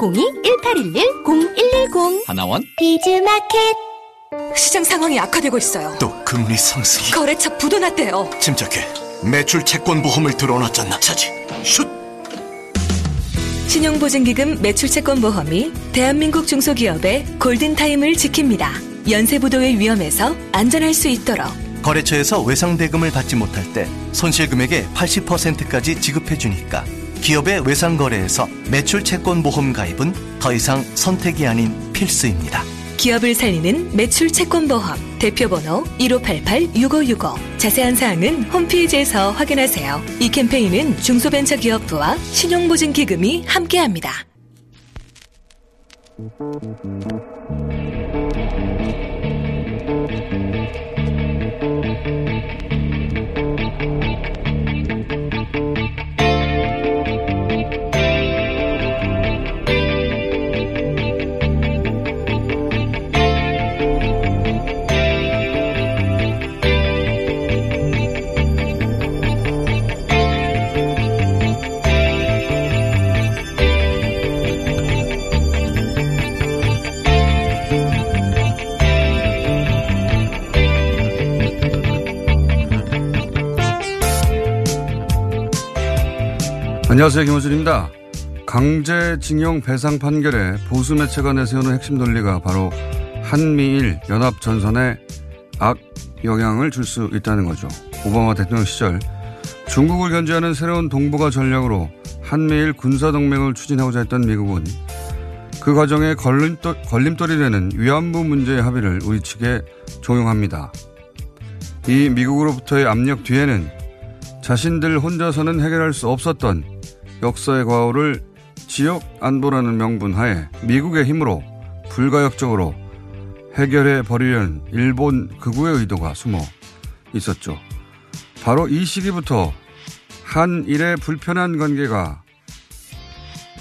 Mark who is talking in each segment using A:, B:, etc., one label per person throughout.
A: 02-1811-0110
B: 하나원?
A: 비즈마켓.
C: 시장 상황이 악화되고 있어요.
D: 또 금리 상승이.
C: 거래처 부도났대요.
D: 침착해. 매출 채권 보험을 들어놨잖아. 차지. 슛!
C: 신용보증기금 매출 채권 보험이 대한민국 중소기업의 골든타임을 지킵니다. 연쇄부도의 위험에서 안전할 수 있도록.
D: 거래처에서 외상대금을 받지 못할 때 손실금액의 80%까지 지급해주니까 기업의 외상 거래에서 매출 채권 보험 가입은 더 이상 선택이 아닌 필수입니다
C: 기업을 살리는 매출 채권 보험 대표번호 1588-6565 자세한 사항은 홈페이지에서 확인하세요. 이 캠페인은 중소벤처기업부와 신용보증기금이 함께합니다.
E: 안녕하세요. 김호준입니다. 강제징용 배상 판결에 보수 매체가 내세우는 핵심 논리가 바로 한미일 연합 전선에 악 영향을 줄 수 있다는 거죠. 오바마 대통령 시절 중국을 견제하는 새로운 동북아 전략으로 한미일 군사동맹을 추진하고자 했던 미국은 그 과정에 걸림돌, 걸림돌이 되는 위안부 문제의 합의를 우리 측에 종용합니다. 이 미국으로부터의 압력 뒤에는 자신들 혼자서는 해결할 수 없었던 역사의 과오를 지역 안보라는 명분 하에 미국의 힘으로 불가역적으로 해결해 버리려는 일본 극우의 의도가 숨어 있었죠. 바로 이 시기부터 한일의 불편한 관계가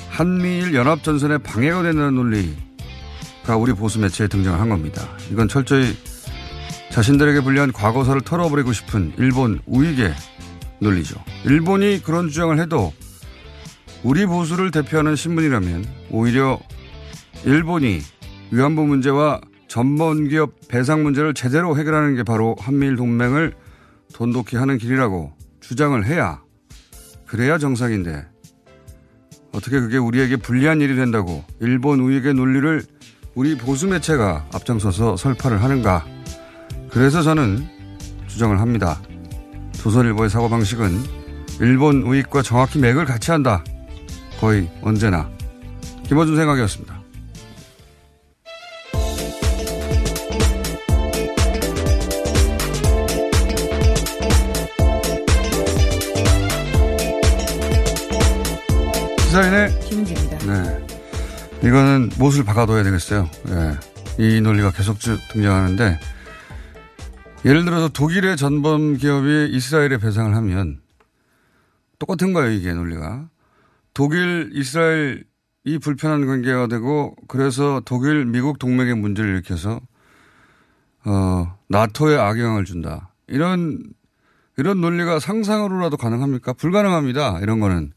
E: 한미일 연합전선의 방해가 된다는 논리가 우리 보수 매체에 등장을 한 겁니다. 이건 철저히 자신들에게 불리한 과거사를 털어버리고 싶은 일본 우익의 논리죠. 일본이 그런 주장을 해도 우리 보수를 대표하는 신문이라면 오히려 일본이 위안부 문제와 전범기업 배상 문제를 제대로 해결하는 게 바로 한미일 동맹을 돈독히 하는 길이라고 주장을 해야 그래야 정상인데 어떻게 그게 우리에게 불리한 일이 된다고 일본 우익의 논리를 우리 보수 매체가 앞장서서 설파를 하는가. 그래서 저는 주장을 합니다. 조선일보의 사고 방식은 일본 우익과 정확히 맥을 같이 한다. 거의 언제나. 김어준 생각이었습니다. 시사인의
C: 김은지입니다.
E: 네. 이거는 못을 박아둬야 되겠어요. 예. 이 논리가 계속 쭉 등장하는데 예를 들어서 독일의 전범 기업이 이스라엘에 배상을 하면 똑같은 거예요, 이게 논리가. 독일, 이스라엘 이 불편한 관계가 되고 그래서 독일, 미국 동맹의 문제를 일으켜서 어, 나토에 악영향을 준다. 이런 이런 논리가 상상으로라도 가능합니까? 불가능합니다. 이런 거는.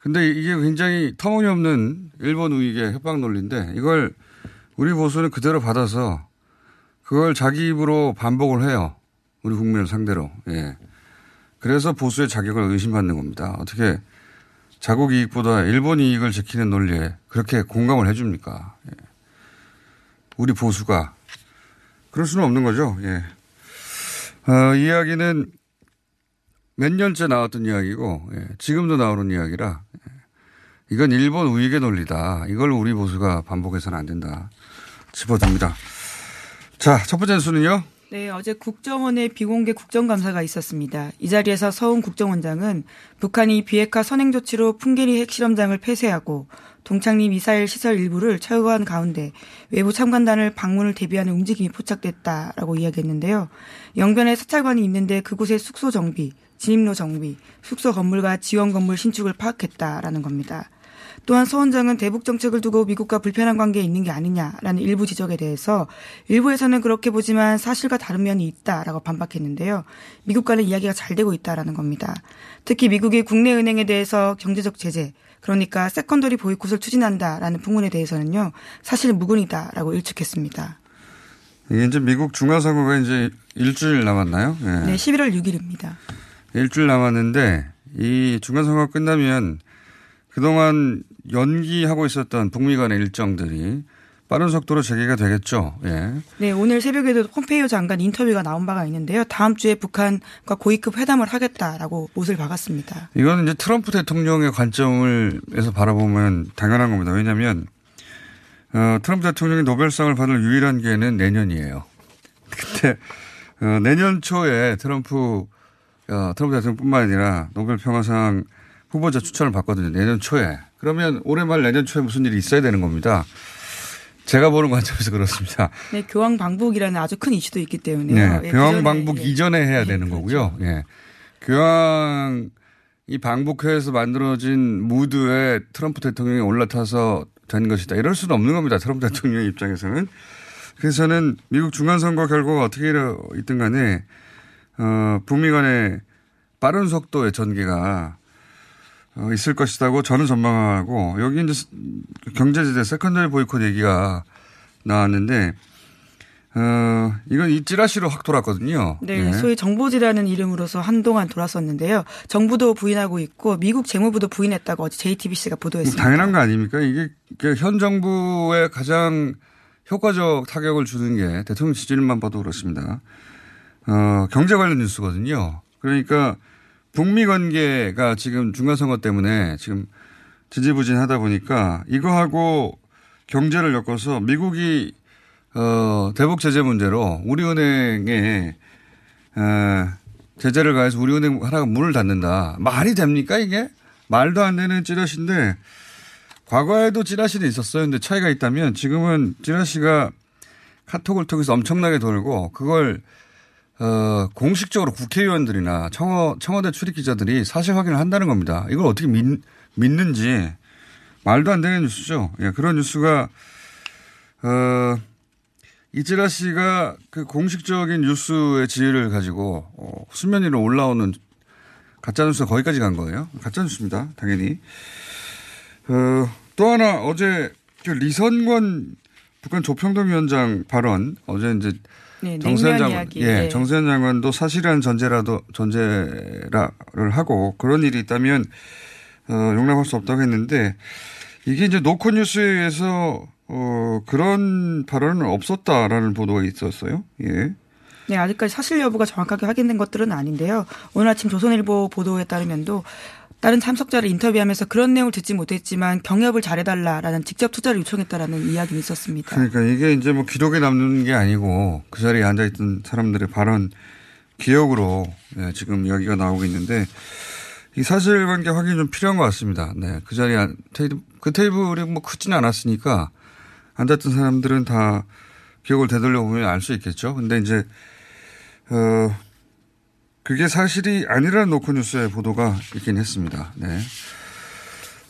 E: 근데 이게 굉장히 터무니없는 일본 우익의 협박 논리인데 이걸 우리 보수는 그대로 받아서 그걸 자기 입으로 반복을 해요. 우리 국민을 상대로. 예. 그래서 보수의 자격을 의심받는 겁니다. 어떻게 자국 이익보다 일본 이익을 지키는 논리에 그렇게 공감을 해줍니까? 예. 우리 보수가 그럴 수는 없는 거죠. 예. 어, 이야기는 몇 년째 나왔던 이야기고 예. 지금도 나오는 이야기라 예. 이건 일본 우익의 논리다. 이걸 우리 보수가 반복해서는 안 된다. 짚어줍니다. 자, 첫 번째 수는요.
F: 네, 어제 국정원의 비공개 국정감사가 있었습니다. 이 자리에서 서훈 국정원장은 북한이 비핵화 선행 조치로 풍계리 핵실험장을 폐쇄하고 동창리 미사일 시설 일부를 철거한 가운데 외부 참관단을 방문을 대비하는 움직임이 포착됐다라고 이야기했는데요. 영변에 사찰관이 있는데 그곳에 숙소 정비, 진입로 정비, 숙소 건물과 지원 건물 신축을 파악했다라는 겁니다. 또한 서 원장은 대북 정책을 두고 미국과 불편한 관계에 있는 게 아니냐라는 일부 지적에 대해서 일부에서는 그렇게 보지만 사실과 다른 면이 있다라고 반박했는데요. 미국과는 이야기가 잘 되고 있다라는 겁니다. 특히 미국이 국내 은행에 대해서 경제적 제재, 그러니까 secondary 보이콧을 추진한다라는 풍문에 대해서는요. 사실 무근이다라고 일축했습니다.
E: 이게 이제 미국 중간선거가 이제 일주일 남았나요?
F: 네, 네 11월 6일입니다.
E: 일주일 남았는데 이 중간선거 끝나면 그동안 연기하고 있었던 북미 간의 일정들이 빠른 속도로 재개가 되겠죠. 예.
F: 네, 오늘 새벽에도 폼페이오 장관 인터뷰가 나온 바가 있는데요. 다음 주에 북한과 고위급 회담을 하겠다라고 못을 박았습니다.
E: 이거는 이제 트럼프 대통령의 관점을 에서 바라보면 당연한 겁니다. 왜냐하면 어, 트럼프 대통령이 노벨상을 받을 유일한 기회는 내년이에요. 그때 어, 내년 초에 트럼프 어, 트럼프 대통령뿐만 아니라 노벨 평화상 후보자 추천을 받거든요. 내년 초에. 그러면 올해 말 내년 초에 무슨 일이 있어야 되는 겁니다. 제가 보는 관점에서 그렇습니다.
F: 네, 교황 방북이라는 아주 큰 이슈도 있기 때문에.
E: 네, 예, 교황 방북 예. 이전에 해야 네, 되는 그렇죠. 거고요. 예. 교황 이 방북해서 만들어진 무드에 트럼프 대통령이 올라타서 된 것이다. 이럴 수는 없는 겁니다. 트럼프 대통령의 입장에서는. 그래서 저는 미국 중간선거 결과가 어떻게 있든 간에, 어, 북미 간의 빠른 속도의 전개가 어, 있을 것이라고 저는 전망하고 여기 이제 경제제재 secondary 보이콧 얘기가 나왔는데 어, 이건 이 찌라시로 확 돌았거든요.
F: 네, 네. 소위 정보지라는 이름으로서 한동안 돌았었는데요. 정부도 부인하고 있고 미국 재무부도 부인했다고 어제 JTBC가 보도했습니다.
E: 당연한 거 아닙니까? 이게 현 정부의 가장 효과적 타격을 주는 게 대통령 지지율만 봐도 그렇습니다. 어, 경제 관련 뉴스거든요. 그러니까 북미 관계가 지금 중간선거 때문에 지금 지지부진하다 보니까 이거하고 경제를 엮어서 미국이 어, 대북 제재 문제로 우리은행에 에, 제재를 가해서 우리은행 하나가 문을 닫는다. 말이 됩니까 이게? 말도 안 되는 찌라시인데 과거에도 찌라시는 있었어요. 근데 차이가 있다면 지금은 찌라시가 카톡을 통해서 엄청나게 돌고 그걸 어, 공식적으로 국회의원들이나 청와, 청와대 출입 기자들이 사실 확인을 한다는 겁니다. 이걸 어떻게 믿, 믿는지 말도 안 되는 뉴스죠. 예, 그런 뉴스가, 어, 이재라 씨가 그 공식적인 뉴스의 지위를 가지고 어, 수면 위로 올라오는 가짜뉴스가 거기까지 간 거예요. 가짜뉴스입니다. 당연히. 어, 또 하나 어제 그 리선권 북한 조평동위원장 발언 어제 이제
F: 네, 정세현 장관,
E: 예, 네. 정세현 장관도 사실이라는 전제라도 전제라를 하고 그런 일이 있다면 어, 용납할 수 없다고 했는데 이게 이제 노코 뉴스에 의해서 어, 그런 발언은 없었다라는 보도가 있었어요. 예.
F: 네, 아직까지 사실 여부가 정확하게 확인된 것들은 아닌데요. 오늘 아침 조선일보 보도에 따르면도 다른 참석자를 인터뷰하면서 그런 내용을 듣지 못했지만 경협을 잘해달라라는 직접 투자를 요청했다라는 이야기는 있었습니다.
E: 그러니까 이게 이제 뭐 기록에 남는 게 아니고 그 자리에 앉아있던 사람들의 발언 기억으로 네, 지금 이야기가 나오고 있는데 이 사실관계 확인이 좀 필요한 것 같습니다. 네, 그 자리에 테이블, 그 테이블이 뭐 크지는 않았으니까 앉았던 사람들은 다 기억을 되돌려 보면 알 수 있겠죠. 근데 이제 어 그게 사실이 아니라는 노크뉴스의 보도가 있긴 했습니다. 네.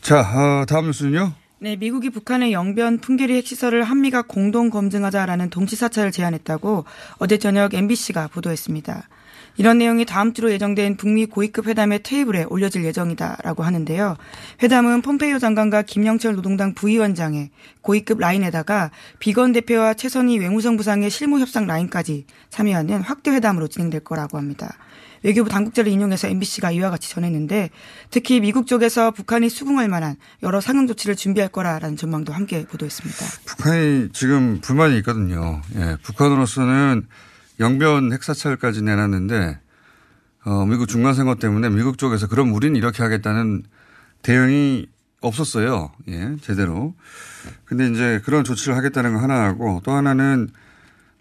E: 자, 어, 다음 뉴스는요?
F: 네, 미국이 북한의 영변 풍계리 핵시설을 한미가 공동 검증하자라는 동시 사찰을 제안했다고 어제 저녁 MBC가 보도했습니다. 이런 내용이 다음 주로 예정된 북미 고위급 회담의 테이블에 올려질 예정이다라고 하는데요. 회담은 폼페이오 장관과 김영철 노동당 부위원장의 고위급 라인에다가 비건 대표와 최선희 외무성 부상의 실무 협상 라인까지 참여하는 확대 회담으로 진행될 거라고 합니다. 외교부 당국자를 인용해서 MBC가 이와 같이 전했는데 특히 미국 쪽에서 북한이 수긍할 만한 여러 상응 조치를 준비할 거라라는 전망도 함께 보도했습니다.
E: 북한이 지금 불만이 있거든요. 예, 북한으로서는 영변 핵사찰까지 내놨는데 어, 미국 중간선거 때문에 미국 쪽에서 그럼 우리는 이렇게 하겠다는 대응이 없었어요. 예, 제대로. 근데 이제 그런 조치를 하겠다는 거 하나하고 또 하나는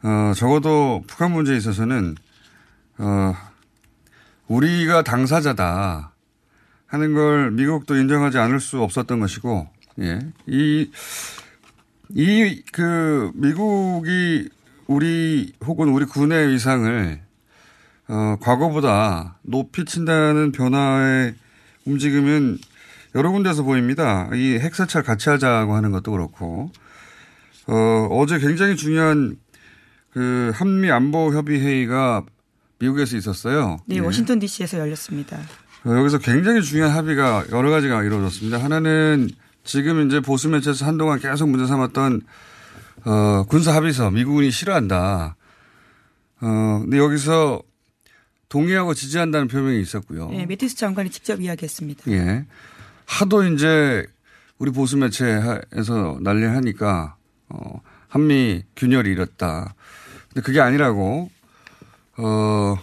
E: 어, 적어도 북한 문제에 있어서는 어, 우리가 당사자다 하는 걸 미국도 인정하지 않을 수 없었던 것이고, 예. 이, 이, 그, 미국이 우리 혹은 우리 군의 위상을, 어, 과거보다 높이 친다는 변화의 움직임은 여러 군데서 보입니다. 이 핵사찰 같이 하자고 하는 것도 그렇고, 어, 어제 굉장히 중요한 그 한미 안보 협의 회의가 미국에서 있었어요.
F: 네, 워싱턴 DC에서 열렸습니다.
E: 어, 여기서 굉장히 중요한 합의가 여러 가지가 이루어졌습니다. 하나는 지금 이제 보수 매체에서 한동안 계속 문제 삼았던 어, 군사 합의서 미국이 싫어한다. 어, 근데 여기서 동의하고 지지한다는 표명이 있었고요.
F: 네, 매티스 장관이 직접 이야기했습니다.
E: 예. 하도 이제 우리 보수 매체에서 난리를 하니까 어, 한미 균열이 일었다. 근데 그게 아니라고 어,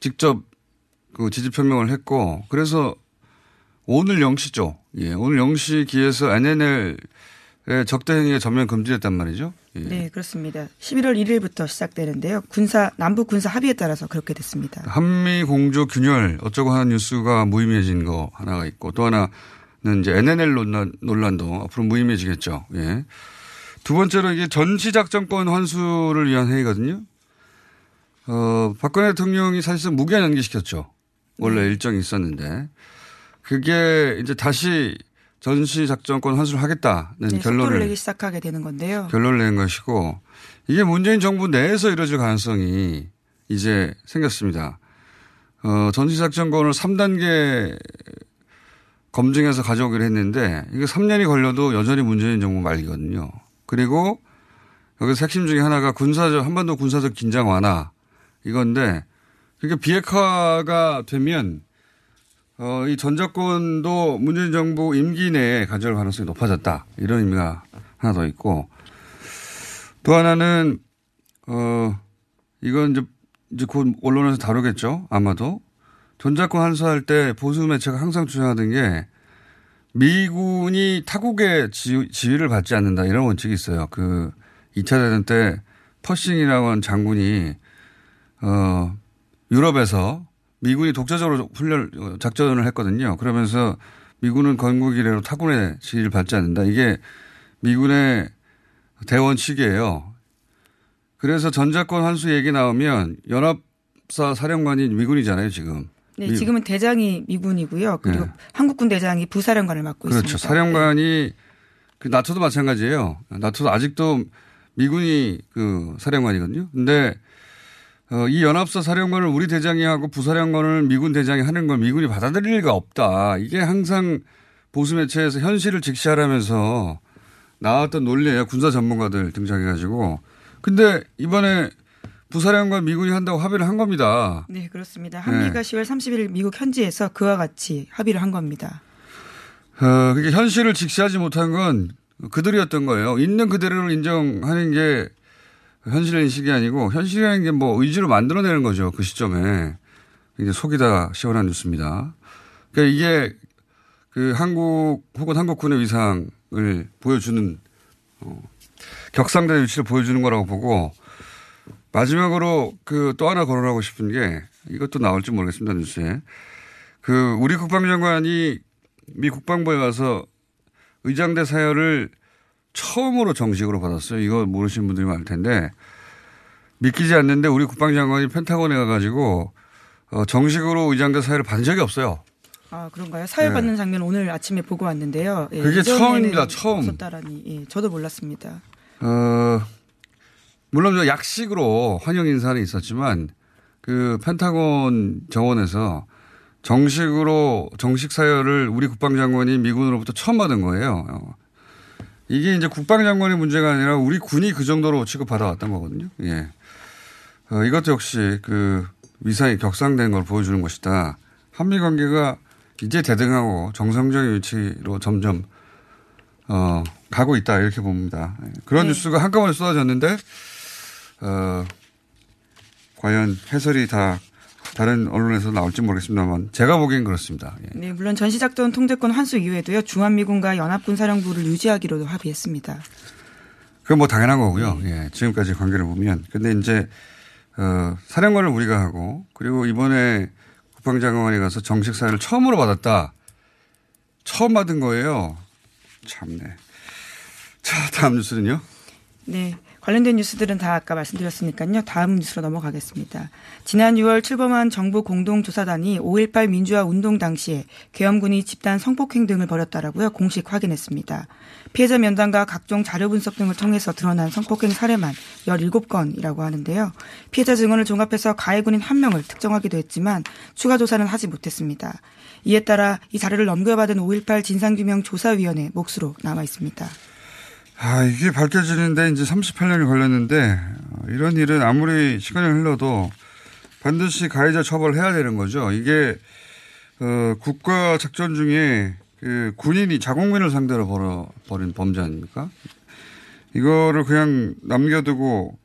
E: 직접 그 지지 표명을 했고 그래서 오늘 0시죠. 예, 오늘 0시 기에서 NNL의 적대 행위가 전면 금지됐단 말이죠. 예.
F: 네, 그렇습니다. 11월 1일부터 시작되는데요. 군사 남북 군사 합의에 따라서 그렇게 됐습니다.
E: 한미 공조 균열 어쩌고 하는 뉴스가 무의미해진 거 하나가 있고 또 하나는 이제 NNL 논란, 논란도 앞으로 무의미해지겠죠. 예. 두 번째로 이게 전시 작전권 환수를 위한 회의거든요. 어, 박근혜 대통령이 사실상 무기한 연기시켰죠. 원래 네. 일정이 있었는데. 그게 이제 다시 전시 작전권 환수를 하겠다는 네, 결론을
F: 내기 시작하게 되는 건데요.
E: 결론을 낸 것이고 이게 문재인 정부 내에서 이루어질 가능성이 이제 생겼습니다. 어, 전시 작전권을 3단계 검증해서 가져오기로 했는데 이게 3년이 걸려도 여전히 문재인 정부 말기거든요. 그리고 여기서 핵심 중에 하나가 군사적 한반도 군사적 긴장 완화 이건데 그러니까 비핵화가 되면 어, 이 전작권도 문재인 정부 임기 내에 가져올 가능성이 높아졌다. 이런 의미가 하나 더 있고 또 하나는 어, 이건 이제 이제 곧 언론에서 다루겠죠. 아마도 전작권 한수할 때 보수 매체가 항상 주장하던 게 미군이 타국의 지, 지휘를 받지 않는다 이런 원칙이 있어요. 그 2차 대전 때 퍼싱이라고 하는 장군이 어, 유럽에서 미군이 독자적으로 훈련, 작전을 했거든요. 그러면서 미군은 건국 이래로 타군의 지휘를 받지 않는다. 이게 미군의 대원칙이에요. 그래서 전작권 환수 얘기 나오면 연합사 사령관이 미군이잖아요, 지금.
F: 네, 미... 지금은 대장이 미군이고요. 그리고 네. 한국군 대장이 부사령관을 맡고
E: 그렇죠.
F: 있습니다.
E: 그렇죠. 사령관이 네. 그 나토도 마찬가지예요. 나토도 아직도 미군이 그 사령관이거든요. 근데 어, 이 연합사 사령관을 우리 대장이 하고 부사령관을 미군 대장이 하는 걸 미군이 받아들일 리가 없다. 이게 항상 보수 매체에서 현실을 직시하라면서 나왔던 논리예요. 군사 전문가들 등장해가지고. 근데 이번에 부사령관 미군이 한다고 합의를 한 겁니다.
F: 네, 그렇습니다. 한미가 네. 10월 30일 미국 현지에서 그와 같이 합의를 한 겁니다.
E: 어, 그게 현실을 직시하지 못한 건 그들이었던 거예요. 있는 그대로를 인정하는 게 현실 인식이 아니고 현실이라는 게 뭐 의지로 만들어내는 거죠. 그 시점에. 이제 속이 다 시원한 뉴스입니다. 그러니까 이게 그 한국 혹은 한국군의 위상을 보여주는 어, 격상된 위치를 보여주는 거라고 보고 마지막으로 그 또 하나 거론하고 싶은 게 이것도 나올지 모르겠습니다. 뉴스에. 그 우리 국방장관이 미 국방부에 가서 의장대 사열을 처음으로 정식으로 받았어요. 이거 모르시는 분들이 많을 텐데 믿기지 않는데 우리 국방장관이 펜타곤에 가가지고 어, 정식으로 의장대 사회를 받은 적이 없어요.
F: 아 그런가요? 사회 네. 받는 장면 오늘 아침에 보고 왔는데요.
E: 예, 그게 처음입니다. 처음.
F: 없었다라니 예, 저도 몰랐습니다.
E: 어, 물론 약식으로 환영 인사는 있었지만 그 펜타곤 정원에서 정식으로 정식 사열을 우리 국방장관이 미군으로부터 처음 받은 거예요. 어. 이게 이제 국방장관의 문제가 아니라 우리 군이 그 정도로 취급받아왔던 거거든요. 예. 어, 이것도 역시 그 위상이 격상된 걸 보여주는 것이다. 한미 관계가 이제 대등하고 정상적인 위치로 점점 어, 가고 있다 이렇게 봅니다. 예. 그런 네. 뉴스가 한꺼번에 쏟아졌는데 어, 과연 해설이 다 다른 언론에서 나올지 모르겠습니다만 제가 보기엔 그렇습니다.
F: 예. 네, 물론 전시작전 통제권 환수 이후에도요 주한미군과 연합군사령부를 유지하기로도 합의했습니다.
E: 그건 뭐 당연한 거고요. 네. 예, 지금까지 관계를 보면 근데 이제 어, 사령관을 우리가 하고 그리고 이번에 국방장관이 가서 정식 사회를 처음으로 받았다. 처음 받은 거예요. 참네. 자, 다음 뉴스는요?
F: 네. 관련된 뉴스들은 다 아까 말씀드렸으니까요. 다음 뉴스로 넘어가겠습니다. 지난 6월 출범한 정부 공동조사단이 5.18 민주화 운동 당시에 계엄군이 집단 성폭행 등을 벌였다라고요. 공식 확인했습니다. 피해자 면담과 각종 자료 분석 등을 통해서 드러난 성폭행 사례만 17건이라고 하는데요. 피해자 증언을 종합해서 가해군인 한 명을 특정하기도 했지만 추가 조사는 하지 못했습니다. 이에 따라 이 자료를 넘겨받은 5.18 진상규명 조사위원회 몫으로 남아 있습니다.
E: 아, 이게 밝혀지는데 이제 38년이 걸렸는데 이런 일은 아무리 시간이 흘러도 반드시 가해자 처벌해야 되는 거죠. 이게 어, 국가 작전 중에 그 군인이 자국민을 상대로 벌어 버린 범죄 아닙니까? 이거를 그냥 남겨두고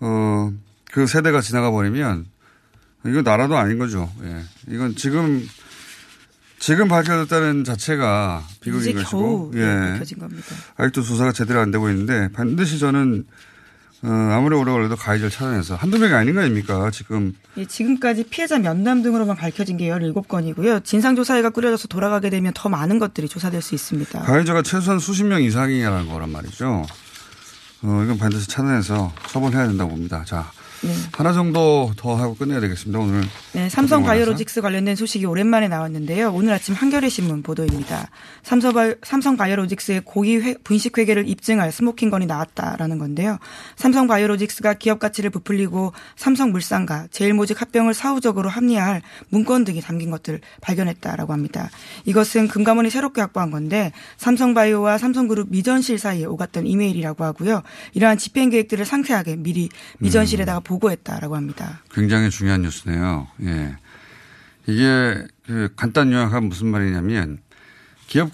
E: 어, 그 세대가 지나가 버리면 이건 나라도 아닌 거죠. 예. 이건 지금 지금 밝혀졌다는 자체가 비극인 것이고,
F: 예. 밝혀진 겁니다.
E: 아직도 조사가 제대로 안 되고 있는데 반드시 저는 어, 아무리 오래 걸려도 가해자를 찾아내서 한두 명이 아닌 거 아닙니까, 지금.
F: 예, 지금까지 피해자 면담 등으로만 밝혀진 게 17건이고요. 진상조사회가 꾸려져서 돌아가게 되면 더 많은 것들이 조사될 수 있습니다.
E: 가해자가 최소한 수십 명 이상이라는 거란 말이죠. 어, 이건 반드시 찾아내서 처벌해야 된다고 봅니다. 자, 네. 하나 정도 더 하고 끝내야 되겠습니다. 오늘.
F: 네, 삼성 바이오로직스 관련된 소식이 오랜만에 나왔는데요. 오늘 아침 한겨레 신문 보도입니다. 삼성 바이오로직스의 고의 회, 분식 회계를 입증할 smoking gun이 나왔다라는 건데요. 삼성 바이오로직스가 기업 가치를 부풀리고 삼성물산과 제일모직 합병을 사후적으로 합리화할 문건 등이 담긴 것들 발견했다라고 합니다. 이것은 금감원이 새롭게 확보한 건데 삼성바이오와 삼성그룹 미전실 사이에 오갔던 이메일이라고 하고요. 이러한 집행 계획들을 상세하게 미리 미전실에다가 음. 보고했다라고 합니다.
E: 굉장히 중요한 뉴스네요. 예. 이게 그 간단 요약하면 무슨 말이냐면 기업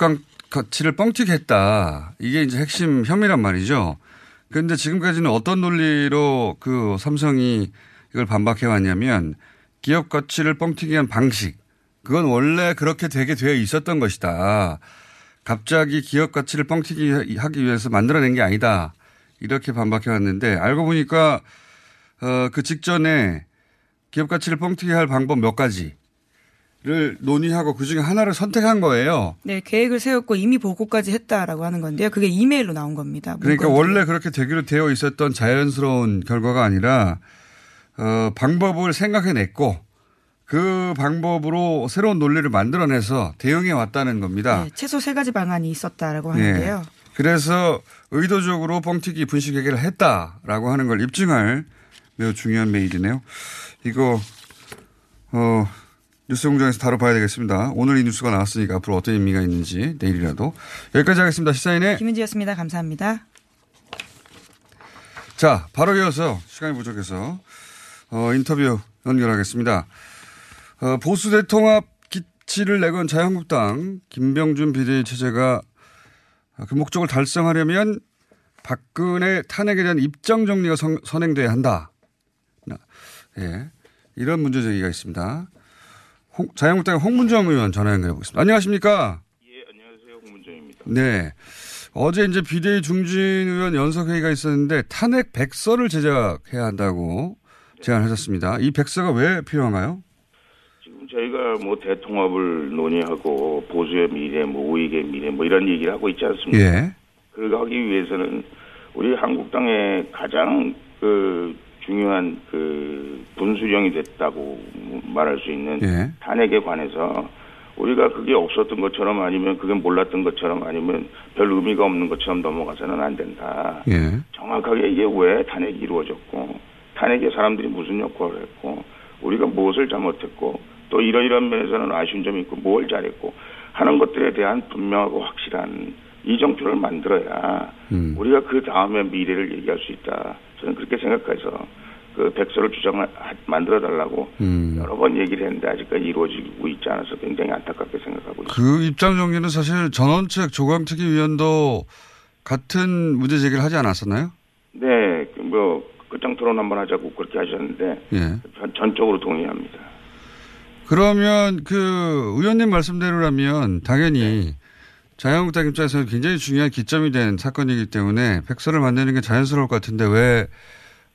E: 가치를 뻥튀기 했다. 이게 이제 핵심 혐의란 말이죠. 그런데 지금까지는 어떤 논리로 그 삼성이 이걸 반박해 왔냐면 기업 가치를 뻥튀기 한 방식. 그건 원래 그렇게 되게 되어 있었던 것이다. 갑자기 기업 가치를 뻥튀기 하기 위해서 만들어낸 게 아니다. 이렇게 반박해 왔는데 알고 보니까 어, 그 직전에 기업 가치를 뻥튀기 할 방법 몇 가지 를 논의하고 그 중에 하나를 선택한 거예요.
F: 네, 계획을 세웠고 이미 보고까지 했다라고 하는 건데요. 그게 이메일로 나온 겁니다.
E: 그러니까 원래 그렇게 되기로 되어 있었던 자연스러운 결과가 아니라 어, 방법을 생각해냈고 그 방법으로 새로운 논리를 만들어내서 대응해 왔다는 겁니다. 네,
F: 최소 세 가지 방안이 있었다라고 하는데요. 네.
E: 그래서 의도적으로 뻥튀기 분식 회계를 했다라고 하는 걸 입증할 매우 중요한 메일이네요. 이거 어, 뉴스 공장에서 다뤄봐야 되겠습니다. 오늘 이 뉴스가 나왔으니까 앞으로 어떤 의미가 있는지 내일이라도 여기까지 하겠습니다. 시사인의
F: 김은지였습니다. 감사합니다.
E: 자, 바로 이어서 시간이 부족해서 어, 인터뷰 연결하겠습니다. 어, 보수 대통합 기치를 내건 자유한국당 김병준 비대위 체제가 그 목적을 달성하려면 박근혜 탄핵에 대한 입장 정리가 선, 선행돼야 한다. 예. 이런 문제 제기가 있습니다. 홍, 자유한국당의 홍문정 의원 전화 연결해 보겠습니다. 안녕하십니까?
G: 예, 안녕하세요. 홍문정입니다.
E: 네. 어제 이제 비대위 중진 의원 연석회의가 있었는데 탄핵 백서를 제작해야 한다고 네. 제안하셨습니다. 이 백서가 왜 필요한가요?
G: 지금 저희가 뭐 대통합을 논의하고 보수의 미래, 뭐 우익의 미래, 뭐 이런 얘기를 하고 있지 않습니까? 예. 그거 하기 위해서는 우리 한국당의 가장 그 중요한 그 분수령이 됐다고 말할 수 있는 예. 탄핵에 관해서 우리가 그게 없었던 것처럼 아니면 그게 몰랐던 것처럼 아니면 별 의미가 없는 것처럼 넘어가서는 안 된다. 예. 정확하게 이게 왜 탄핵이 이루어졌고 탄핵에 사람들이 무슨 역할을 했고 우리가 무엇을 잘못했고 또 이러이런 면에서는 아쉬운 점이 있고 뭘 잘했고 하는 것들에 대한 분명하고 확실한 이 정표를 만들어야 음. 우리가 그 다음에 미래를 얘기할 수 있다. 저는 그렇게 생각해서 그 백서를 주장 만들어 달라고 음. 여러 번 얘기를 했는데 아직까지 이루어지고 있지 않아서 굉장히 안타깝게 생각하고 있습니다.
E: 그 입장 정리는 사실 전원책 조광특위 위원도 같은 문제 제기를 하지 않았었나요?
G: 네, 그뭐 끝장 토론 한번 하자고 그렇게 하셨는데 예. 전, 전적으로 동의합니다.
E: 그러면 그 의원님 말씀대로라면 당연히 네. 자유한국당 입장에서는 굉장히 중요한 기점이 된 사건이기 때문에 백서를 만드는 게 자연스러울 것 같은데 왜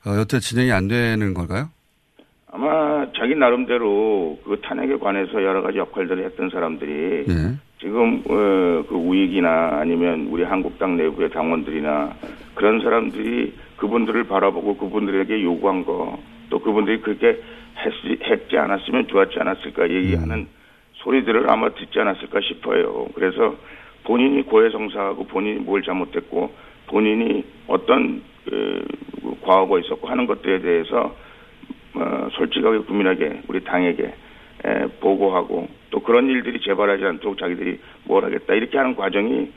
E: 어, 여태 진행이 안 되는 걸까요?
G: 아마 자기 나름대로 그 탄핵에 관해서 여러 가지 역할들을 했던 사람들이 예. 지금 어, 그 우익이나 아니면 우리 한국당 내부의 당원들이나 그런 사람들이 그분들을 바라보고 그분들에게 요구한 거 또 그분들이 그렇게 했, 했지 않았으면 좋았지 않았을까 얘기하는 음. 소리들을 아마 듣지 않았을까 싶어요. 그래서 본인이 고해성사하고 본인이 뭘 잘못했고 본인이 어떤 그 과거가 있었고 하는 것들에 대해서 어, 솔직하게 국민에게 우리 당에게 에, 보고하고 또 그런 일들이 재발하지 않도록 자기들이 뭘 하겠다 이렇게 하는 과정이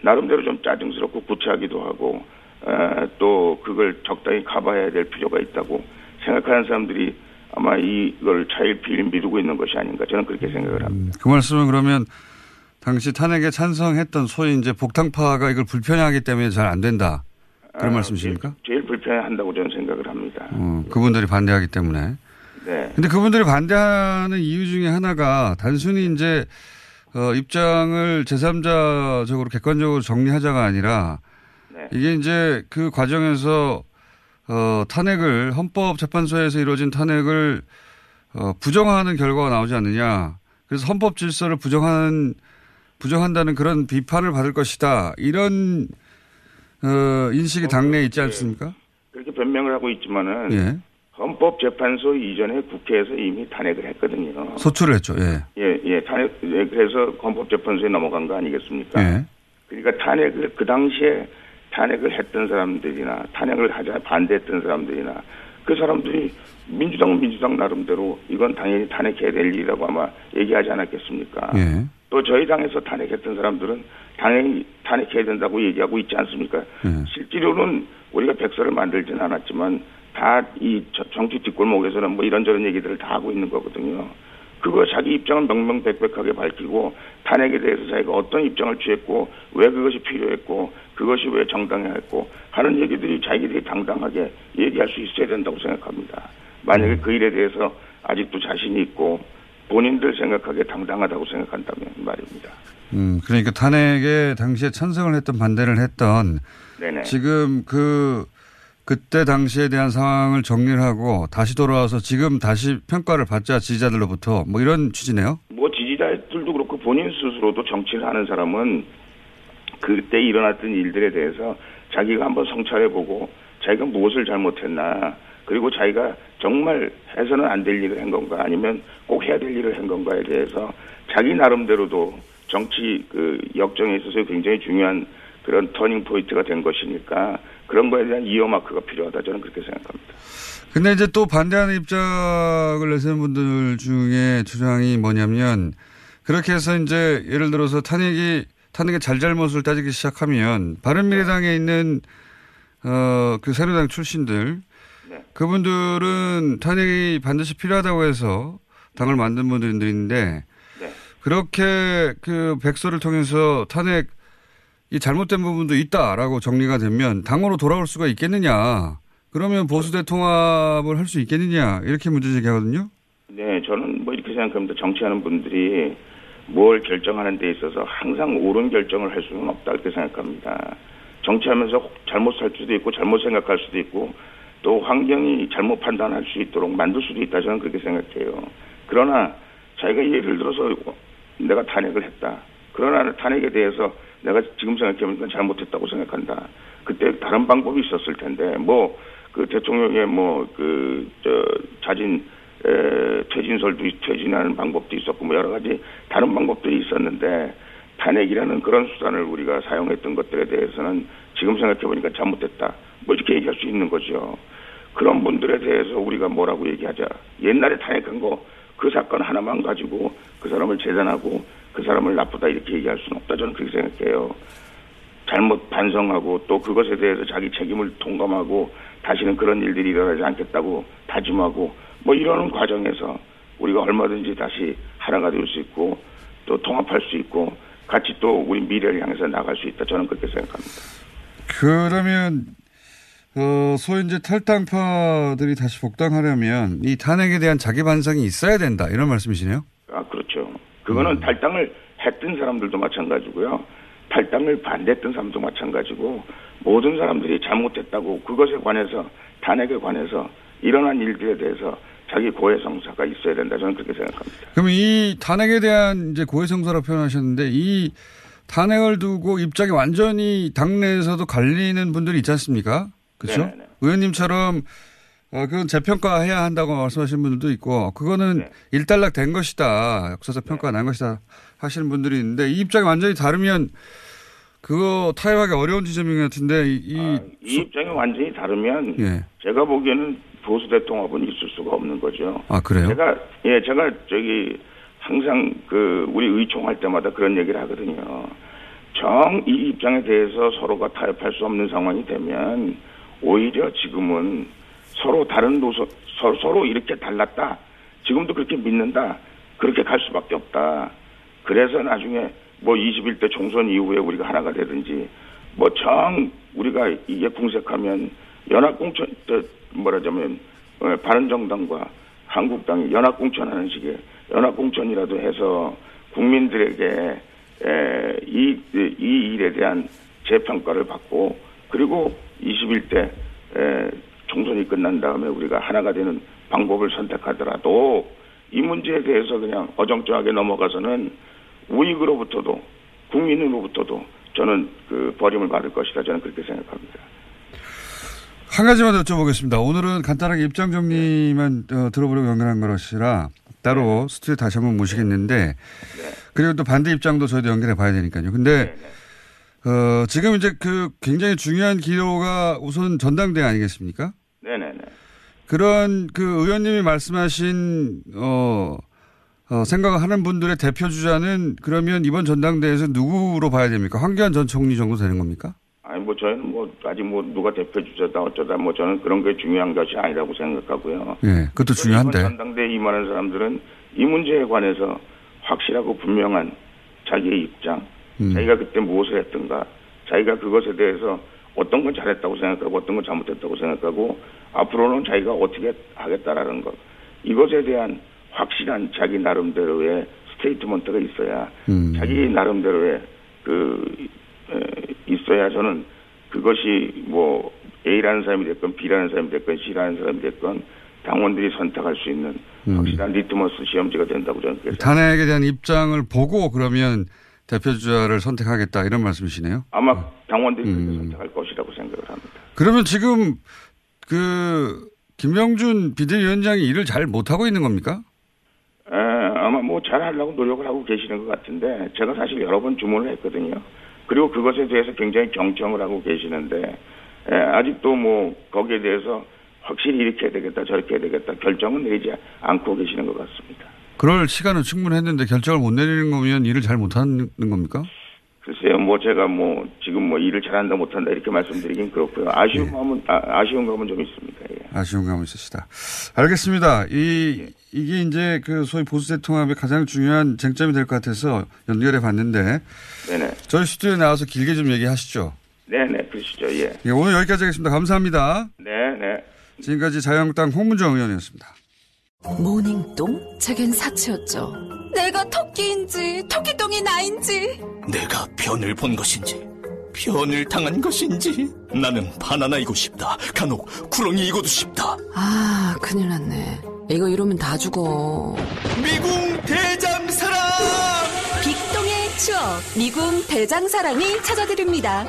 G: 나름대로 좀 짜증스럽고 구차하기도 하고 에, 또 그걸 적당히 커버해야 될 필요가 있다고 생각하는 사람들이 아마 이걸 차일피일 미루고 있는 것이 아닌가 저는 그렇게 생각을 합니다.
E: 음, 그 말씀은 그러면 당시 탄핵에 찬성했던 소위 이제 복탕파가 이걸 불편해하기 때문에 잘 안 된다. 그런 아, 말씀이십니까?
G: 제일, 제일 불편해한다고 저는 생각을 합니다.
E: 어, 그분들이 반대하기 때문에. 네. 근데 그분들이 반대하는 이유 중에 하나가 단순히 이제 어, 입장을 제3자적으로 객관적으로 정리하자가 아니라 네. 이게 이제 그 과정에서 어, 탄핵을 헌법재판소에서 이루어진 탄핵을 어, 부정하는 결과가 나오지 않느냐. 그래서 헌법 질서를 부정하는 부정한다는 그런 비판을 받을 것이다. 이런 어, 인식이 어, 당내에 있지 않습니까?
G: 그렇게 변명을 하고 있지만은 예. 헌법재판소 이전에 국회에서 이미 탄핵을 했거든요.
E: 소추를 했죠. 예.
G: 예, 예. 탄핵, 예, 그래서 헌법재판소에 넘어간 거 아니겠습니까? 예. 그러니까 탄핵을, 그 당시에 탄핵을 했던 사람들이나 탄핵을 하자 반대했던 사람들이나 그 사람들이 민주당 민주당 나름대로 이건 당연히 탄핵해야 될 일이라고 아마 얘기하지 않았겠습니까? 예. 또 저희 당에서 탄핵했던 사람들은 당연히 탄핵해야 된다고 얘기하고 있지 않습니까? 예. 실제로는 우리가 백서를 만들지는 않았지만 다 이 정치 뒷골목에서는 뭐 이런저런 얘기들을 다 하고 있는 거거든요. 그거 자기 입장을 명명백백하게 밝히고 탄핵에 대해서 자기가 어떤 입장을 취했고 왜 그것이 필요했고 그것이 왜 정당했고 하는 얘기들이 자기들이 당당하게 얘기할 수 있어야 된다고 생각합니다. 만약에 그 일에 대해서 아직도 자신이 있고 본인들 생각하기에 당당하다고 생각한다면 말입니다.
E: 음, 그러니까 탄핵에 당시에 찬성을 했던 반대를 했던 네네. 지금 그 그때 당시에 대한 상황을 정리를 하고 다시 돌아와서 지금 다시 평가를 받자 지지자들로부터 뭐 이런 취지네요.
G: 뭐 지지자들도 그렇고 본인 스스로도 정치를 하는 사람은 그때 일어났던 일들에 대해서 자기가 한번 성찰해 보고 자기가 무엇을 잘못했나 그리고 자기가 정말 해서는 안 될 일을 한 건가 아니면 꼭 해야 될 일을 한 건가에 대해서 자기 나름대로도 정치 그 역정에 있어서 굉장히 중요한 그런 turning point가 된 것이니까 그런 거에 대한 이어 마크가 필요하다 저는 그렇게 생각합니다.
E: 근데 이제 또 반대하는 입장을 내세는 분들 중에 주장이 뭐냐면 그렇게 해서 이제 예를 들어서 탄핵이 탄핵의 잘잘못을 따지기 시작하면 바른미래당에 있는 어 그 새누리당 출신들 네. 그분들은 탄핵이 반드시 필요하다고 해서 당을 만든 분들인데 네. 그렇게 그 백서를 통해서 탄핵 이 잘못된 부분도 있다라고 정리가 되면 당으로 돌아올 수가 있겠느냐. 그러면 보수 대 통합을 할 수 있겠느냐. 이렇게 문제 제기하거든요.
G: 네, 저는 뭐 이렇게 생각합니다. 정치하는 분들이 뭘 결정하는 데 있어서 항상 옳은 결정을 할 수는 없다 이렇게 생각합니다. 정치하면서 잘못 살 수도 있고 잘못 생각할 수도 있고 또 환경이 잘못 판단할 수 있도록 만들 수도 있다 저는 그렇게 생각해요. 그러나 자기가 예를 들어서 내가 탄핵을 했다. 그러나 탄핵에 대해서 내가 지금 생각해보니까 잘못했다고 생각한다. 그때 다른 방법이 있었을 텐데 뭐 그 대통령의 뭐 그 저 자진 에, 퇴진설도 퇴진하는 방법도 있었고 뭐 여러 가지 다른 방법들이 있었는데 탄핵이라는 그런 수단을 우리가 사용했던 것들에 대해서는 지금 생각해 보니까 잘못됐다. 뭐 이렇게 얘기할 수 있는 거죠. 그런 분들에 대해서 우리가 뭐라고 얘기하자. 옛날에 탄핵한 거 그 사건 하나만 가지고 그 사람을 재단하고 그 사람을 나쁘다 이렇게 얘기할 수는 없다. 저는 그렇게 생각해요. 잘못 반성하고 또 그것에 대해서 자기 책임을 통감하고 다시는 그런 일들이 일어나지 않겠다고 다짐하고 뭐 이러는 과정에서 우리가 얼마든지 다시 하나가 될 수 있고 또 통합할 수 있고 같이 또 우리 미래를 향해서 나갈 수 있다. 저는 그렇게 생각합니다.
E: 그러면 어, 소위 이제 탈당파들이 다시 복당하려면 이 탄핵에 대한 자기 반성이 있어야 된다 이런 말씀이시네요.
G: 아 그렇죠. 그거는 음. 탈당을 했던 사람들도 마찬가지고요. 탈당을 반대했던 사람도 마찬가지고 모든 사람들이 잘못했다고 그것에 관해서 탄핵에 관해서 일어난 일들에 대해서 자기 고해성사가 있어야 된다 저는 그렇게 생각합니다.
E: 그럼 이 탄핵에 대한 이제 고해성사라고 표현하셨는데 이 탄핵을 두고 입장이 완전히 당내에서도 갈리는 분들이 있지 않습니까? 그렇죠? 네네. 의원님처럼 어, 그건 재평가해야 한다고 말씀하시는 분들도 있고 그거는 네. 일단락 된 것이다. 역사적 평가가 네. 난 것이다 하시는 분들이 있는데 이 입장이 완전히 다르면 그거 타협하기 어려운 지점인 것 같은데 이,
G: 아, 이 입장이 완전히 다르면 예. 제가 보기에는 보수 대통합은 있을 수가 없는 거죠.
E: 아 그래요?
G: 제가 예 제가 저기 항상 그 우리 의총할 때마다 그런 얘기를 하거든요. 정 이 입장에 대해서 서로가 타협할 수 없는 상황이 되면 오히려 지금은 서로 다른 노선, 서로, 서로 이렇게 달랐다. 지금도 그렇게 믿는다. 그렇게 갈 수밖에 없다. 그래서 나중에 뭐 21대 총선 이후에 우리가 하나가 되든지 뭐 정 우리가 이게 궁색하면 연합공천, 뭐라자면 어, 바른정당과 한국당이 연합공천하는 식의 연합공천이라도 해서 국민들에게 에, 이, 이 일에 대한 재평가를 받고 그리고 21대 총선이 끝난 다음에 우리가 하나가 되는 방법을 선택하더라도 이 문제에 대해서 그냥 어정쩡하게 넘어가서는 우익으로부터도 국민으로부터도 저는 그 버림을 받을 것이다 저는 그렇게 생각합니다.
E: 한 가지만 여쭤보겠습니다. 오늘은 간단하게 입장 정리만 어, 들어보려고 연결한 것이라 따로 네. 스튜디오 다시 한번 모시겠는데 네. 그리고 또 반대 입장도 저희도 연결해 봐야 되니까요. 근데 네. 네. 어, 지금 이제 그 굉장히 중요한 기로가 우선 전당대 아니겠습니까?
G: 네네네.
E: 그런 그 의원님이 말씀하신, 어, 어, 생각을 하는 분들의 대표 주자는 그러면 이번 전당대회에서 누구로 봐야 됩니까? 황교안 전 총리 정도 되는 겁니까?
G: 저희는 뭐, 아직 뭐, 누가 대표 주자다 어쩌다 뭐, 저는 그런 게 중요한 것이 아니라고 생각하고요.
E: 예, 그것도 중요한데.
G: 전당대회 임하는 사람들은 이 문제에 관해서 확실하고 분명한 자기의 입장, 음. 자기가 그때 무엇을 했던가, 자기가 그것에 대해서 어떤 건 잘했다고 생각하고 어떤 건 잘못했다고 생각하고 앞으로는 자기가 어떻게 하겠다라는 것 이것에 대한 확실한 자기 나름대로의 statement가 있어야 음. 자기 나름대로의 그 에, 있어야 저는 그것이 뭐 A라는 사람이 됐건 B라는 사람이 됐건 C라는 사람이 됐건 당원들이 선택할 수 있는 음. 확실한 리트머스 시험지가 된다고 저는
E: 탄핵에 대한 입장을 보고 그러면 대표 주자를 선택하겠다 이런 말씀이시네요.
G: 아마 당원들이 음. 선택할 것이라고 생각을 합니다.
E: 그러면 지금 그 김명준 비대위원장이 일을 잘 못하고 있는 겁니까?
G: 에, 아마 뭐 잘하려고 노력을 하고 계시는 것 같은데 제가 사실 여러 번 주문을 했거든요. 그리고 그것에 대해서 굉장히 경청을 하고 계시는데 에, 아직도 뭐 거기에 대해서 확실히 이렇게 해야 되겠다 저렇게 해야 되겠다 결정은 내리지 않고 계시는 것 같습니다.
E: 그럴 시간은 충분했는데 결정을 못 내리는 거면 일을 잘 못하는 겁니까?
G: 글쎄요, 뭐 제가 뭐 지금 뭐 일을 잘한다 못한다 이렇게 말씀드리긴 그렇고요. 아쉬운 예. 감은 아, 쉬운 감은 좀 있습니다. 예.
E: 아쉬운 감은 있으시다. 알겠습니다. 이 예. 이게 이제 그 소위 보수 대통합의 가장 중요한 쟁점이 될 것 같아서 연결해 봤는데. 네네. 저희 스튜디오에 나와서 길게 좀 얘기하시죠.
G: 네네, 그러시죠. 예. 예
E: 오늘 여기까지 하겠습니다. 감사합니다.
G: 네네.
E: 지금까지 자유한국당 홍문정 의원이었습니다.
H: 모닝똥? 제겐 사치였죠.
I: 내가 토끼인지 토끼똥이 나인지
J: 내가 변을 본 것인지 변을 당한 것인지 나는 바나나이고 싶다. 간혹 구렁이이고도 싶다.
H: 아 큰일 났네. 이거 이러면 다 죽어.
J: 미궁 대장사랑!
I: 빅동의 추억 미궁 대장사랑이 찾아드립니다.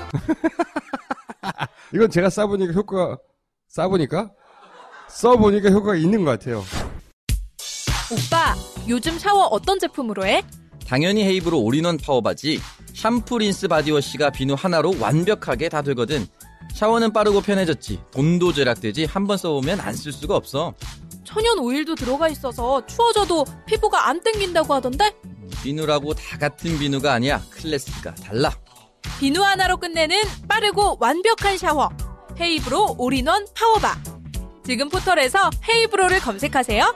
E: 이건 제가 싸보니까 효과 싸보니까 써보니까 효과가 있는 것 같아요.
K: 오빠, 요즘 샤워 어떤 제품으로 해?
L: 당연히 헤이브로 올인원 파워바지. 샴푸, 린스, body wash가 비누 하나로 완벽하게 다 되거든. 샤워는 빠르고 편해졌지. 돈도 절약되지. 한 번 써보면 안 쓸 수가 없어.
K: 천연 오일도 들어가 있어서 추워져도 피부가 안 땡긴다고 하던데?
L: 비누라고 다 같은 비누가 아니야. 클래스가 달라.
K: 비누 하나로 끝내는 빠르고 완벽한 샤워. 헤이브로 올인원 파워바. 지금 포털에서 헤이브로를 검색하세요.